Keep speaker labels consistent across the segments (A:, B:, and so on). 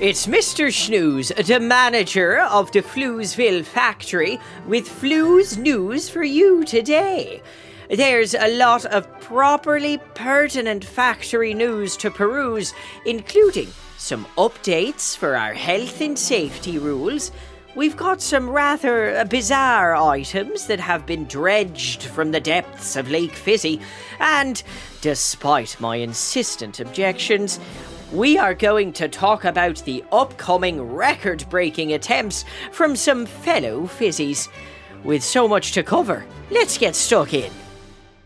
A: It's Mr. Shnews, the manager of the Floozeville factory, with Flooze news for you today. There's a lot of properly pertinent factory news to peruse, including some updates for our health and safety rules. We've got some rather bizarre items that have been dredged from the depths of Lake Fizzy, and despite my insistent objections, we are going to talk about the upcoming record breaking attempts from some fellow fizzies. With so much to cover, let's get stuck in.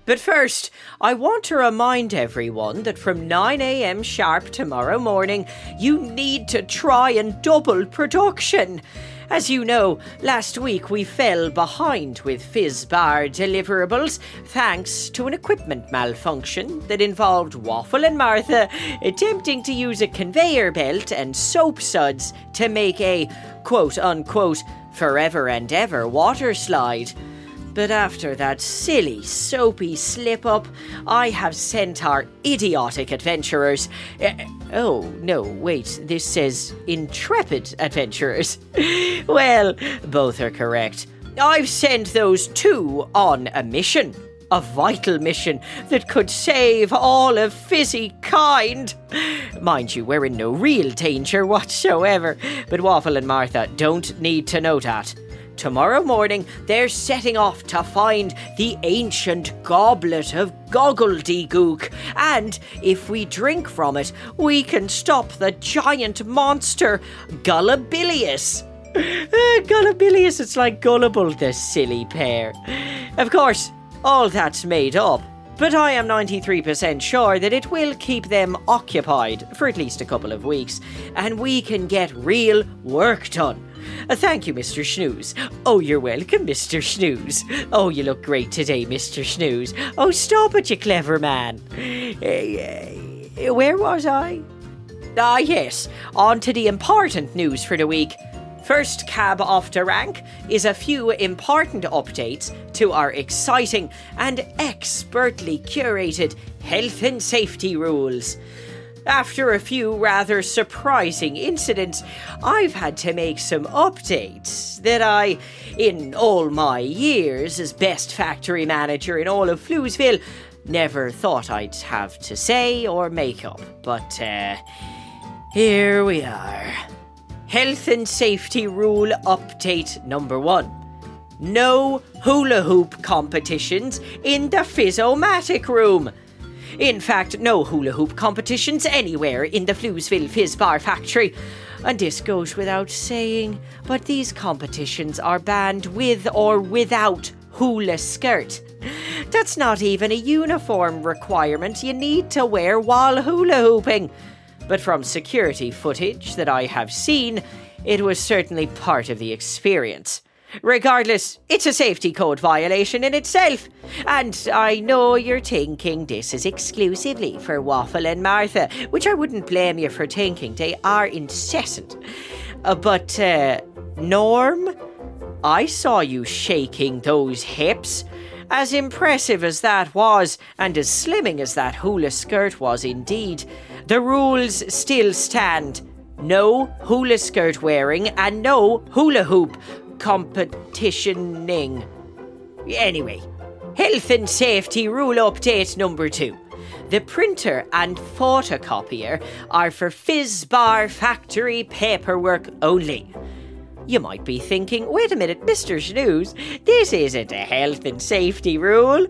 A: But first, I want to remind everyone that from 9am sharp tomorrow morning, you need to try and double production. As you know, last week we fell behind with Fizzbar deliverables thanks to an equipment malfunction that involved Waffle and Martha attempting to use a conveyor belt and soap suds to make a quote unquote forever and ever water slide. But after that silly, soapy slip up, I have sent our idiotic adventurers. Uh, oh, no, wait, this says intrepid adventurers. well, both are correct. I've sent those two on a mission. A vital mission that could save all of Fizzy kind. Mind you, we're in no real danger whatsoever, but Waffle and Martha don't need to know that. Tomorrow morning, they're setting off to find the ancient goblet of Goggledygook, and if we drink from it, we can stop the giant monster Gullibilius. Uh, Gullibilius, it's like gullible, the silly pair. Of course, all that's made up, but I am 93% sure that it will keep them occupied for at least a couple of weeks, and we can get real work done. Uh, thank you, Mr. Shnews. Oh, you're welcome, Mr. Shnews. Oh, you look great today, Mr. Shnews. Oh, stop it, you clever man. Uh, uh, where was I? Ah, yes, on to the important news for the week. First cab off the rank is a few important updates to our exciting and expertly curated health and safety rules. After a few rather surprising incidents, I've had to make some updates that I, in all my years as best factory manager in all of Floozeville, never thought I'd have to say or make up. But, uh, here we are. Health and Safety Rule Update number one. No hula hoop competitions in the Fizzomatic room. In fact, no hula hoop competitions anywhere in the Floozeville Fizz Bar factory. And this goes without saying, but these competitions are banned with or without hula skirt. That's not even a uniform requirement you need to wear while hula hooping but from security footage that I have seen, it was certainly part of the experience. Regardless, it's a safety code violation in itself. And I know you're thinking this is exclusively for Waffle and Martha, which I wouldn't blame you for thinking. They are incessant. Uh, but, uh, Norm, I saw you shaking those hips. As impressive as that was, and as slimming as that hula skirt was indeed, the rules still stand. No hula skirt wearing and no hula hoop competitioning. Anyway, health and safety rule update number two. The printer and photocopier are for Fizbar factory paperwork only. You might be thinking, wait a minute, Mr. Shnews, this isn't a health and safety rule.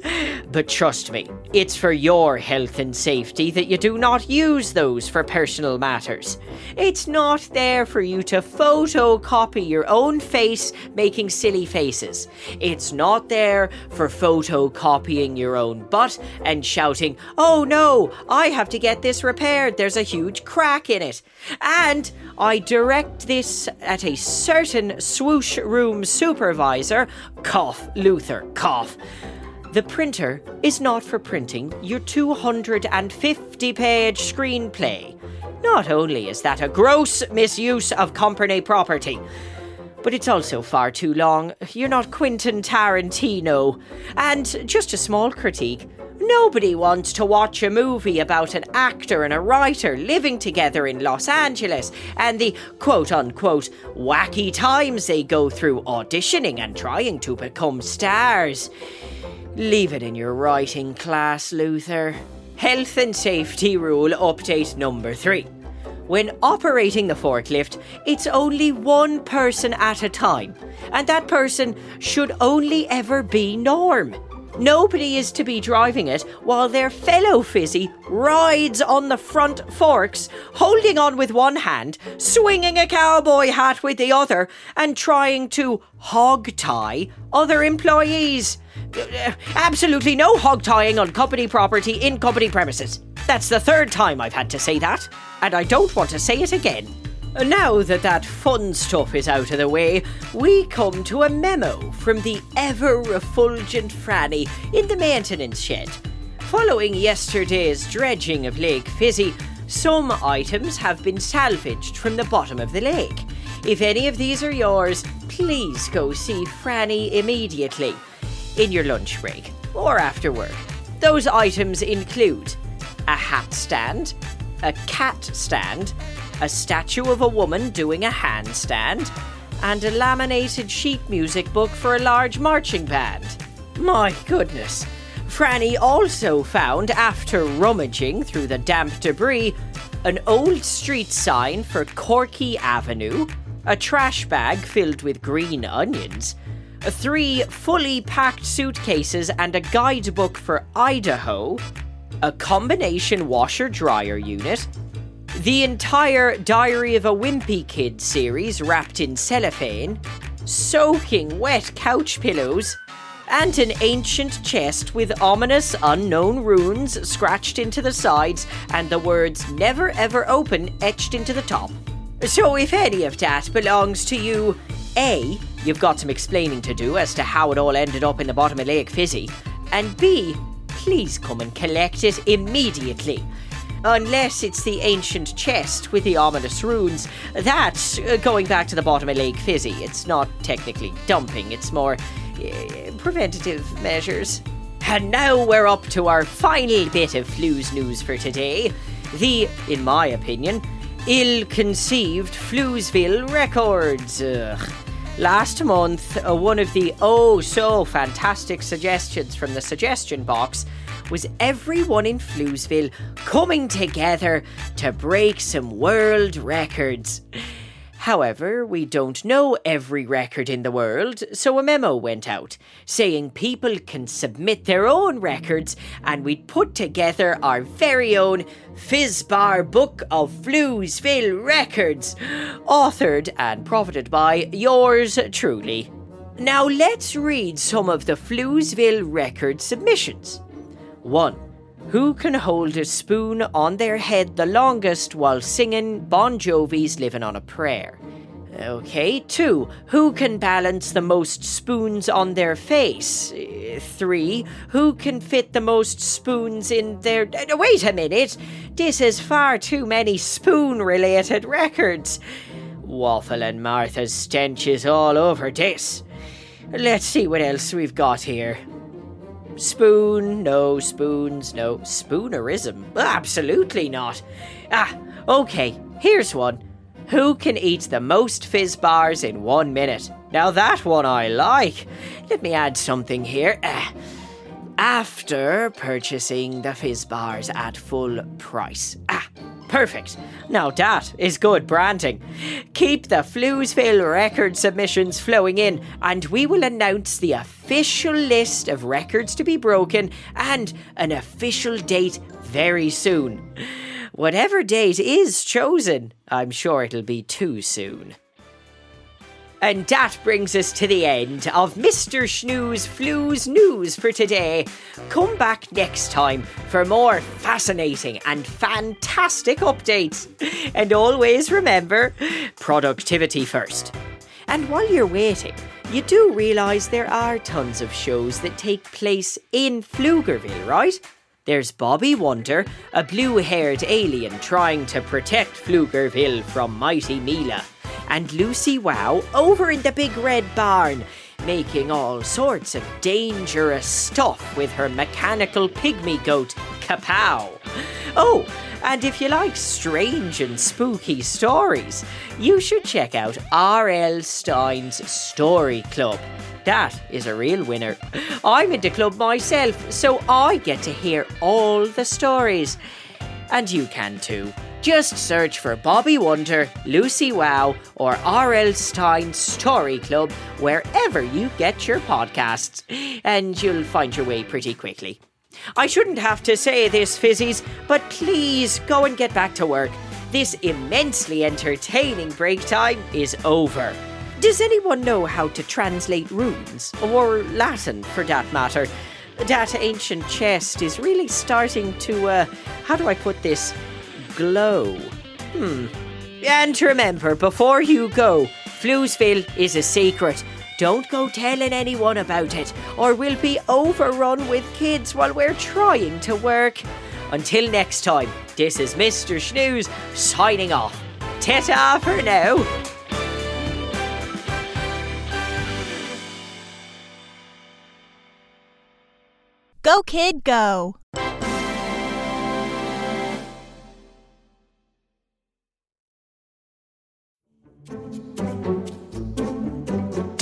A: But trust me, it's for your health and safety that you do not use those for personal matters. It's not there for you to photocopy your own face making silly faces. It's not there for photocopying your own butt and shouting, oh no, I have to get this repaired, there's a huge crack in it. And I direct this at a certain swoosh room supervisor, cough, Luther, cough. The printer is not for printing your 250 page screenplay. Not only is that a gross misuse of company property, but it's also far too long. You're not Quentin Tarantino. And just a small critique Nobody wants to watch a movie about an actor and a writer living together in Los Angeles and the quote unquote wacky times they go through auditioning and trying to become stars. Leave it in your writing class, Luther. Health and safety rule update number three. When operating the forklift, it's only one person at a time, and that person should only ever be Norm. Nobody is to be driving it while their fellow Fizzy rides on the front forks, holding on with one hand, swinging a cowboy hat with the other, and trying to hog tie other employees. Absolutely no hog tying on company property in company premises. That's the third time I've had to say that, and I don't want to say it again. Uh, now that that fun stuff is out of the way, we come to a memo from the ever refulgent Franny in the maintenance shed. Following yesterday's dredging of Lake Fizzy, some items have been salvaged from the bottom of the lake. If any of these are yours, please go see Franny immediately, in your lunch break or after work. Those items include a hat stand, a cat stand, a statue of a woman doing a handstand, and a laminated sheet music book for a large marching band. My goodness. Franny also found, after rummaging through the damp debris, an old street sign for Corky Avenue, a trash bag filled with green onions, three fully packed suitcases and a guidebook for Idaho, a combination washer dryer unit, the entire Diary of a Wimpy Kid series wrapped in cellophane, soaking wet couch pillows, and an ancient chest with ominous unknown runes scratched into the sides and the words never ever open etched into the top. So, if any of that belongs to you, A, you've got some explaining to do as to how it all ended up in the bottom of Lake Fizzy, and B, please come and collect it immediately. Unless it's the ancient chest with the ominous runes. That's uh, going back to the bottom of Lake Fizzy. It's not technically dumping, it's more uh, preventative measures. And now we're up to our final bit of Flooze news for today. The, in my opinion, ill conceived Floozeville records. Ugh. Last month, uh, one of the oh so fantastic suggestions from the suggestion box was everyone in Floozeville coming together to break some world records. However, we don't know every record in the world, so a memo went out saying people can submit their own records and we'd put together our very own Fizbar Book of Floozeville Records, authored and profited by yours truly. Now let's read some of the Floozeville record submissions. 1. Who can hold a spoon on their head the longest while singing Bon Jovi's Living on a Prayer? Okay, two, who can balance the most spoons on their face? Uh, Three, who can fit the most spoons in their. uh, Wait a minute! This is far too many spoon related records. Waffle and Martha's stench is all over this. Let's see what else we've got here. Spoon, no spoons, no spoonerism. Absolutely not. Ah, okay, here's one. Who can eat the most fizz bars in one minute? Now that one I like. Let me add something here. Ah, after purchasing the fizz bars at full price. Ah, perfect. Now that is good branding. Keep the Floozeville record submissions flowing in, and we will announce the official list of records to be broken and an official date very soon. Whatever date is chosen, I'm sure it'll be too soon. And that brings us to the end of Mr. Shnews Flooze News for today. Come back next time for more fascinating and fantastic updates. And always remember productivity first. And while you're waiting, you do realise there are tons of shows that take place in Floozeville, right? There's Bobby Wonder, a blue haired alien trying to protect Floozeville from Mighty Mila, and Lucy Wow over in the big red barn, making all sorts of dangerous stuff with her mechanical pygmy goat, Kapow. Oh, and if you like strange and spooky stories, you should check out R.L. Stine's Story Club. That is a real winner. I'm in the club myself, so I get to hear all the stories. And you can too. Just search for Bobby Wonder, Lucy Wow, or R.L. Stine Story Club wherever you get your podcasts, and you'll find your way pretty quickly. I shouldn't have to say this, Fizzies, but please go and get back to work. This immensely entertaining break time is over. Does anyone know how to translate runes, or Latin for that matter? That ancient chest is really starting to, uh, how do I put this? Glow. Hmm. And remember, before you go, Floozeville is a secret. Don't go telling anyone about it, or we'll be overrun with kids while we're trying to work. Until next time, this is Mr. Shnews signing off. Ta-ta for now.
B: Go, kid, go.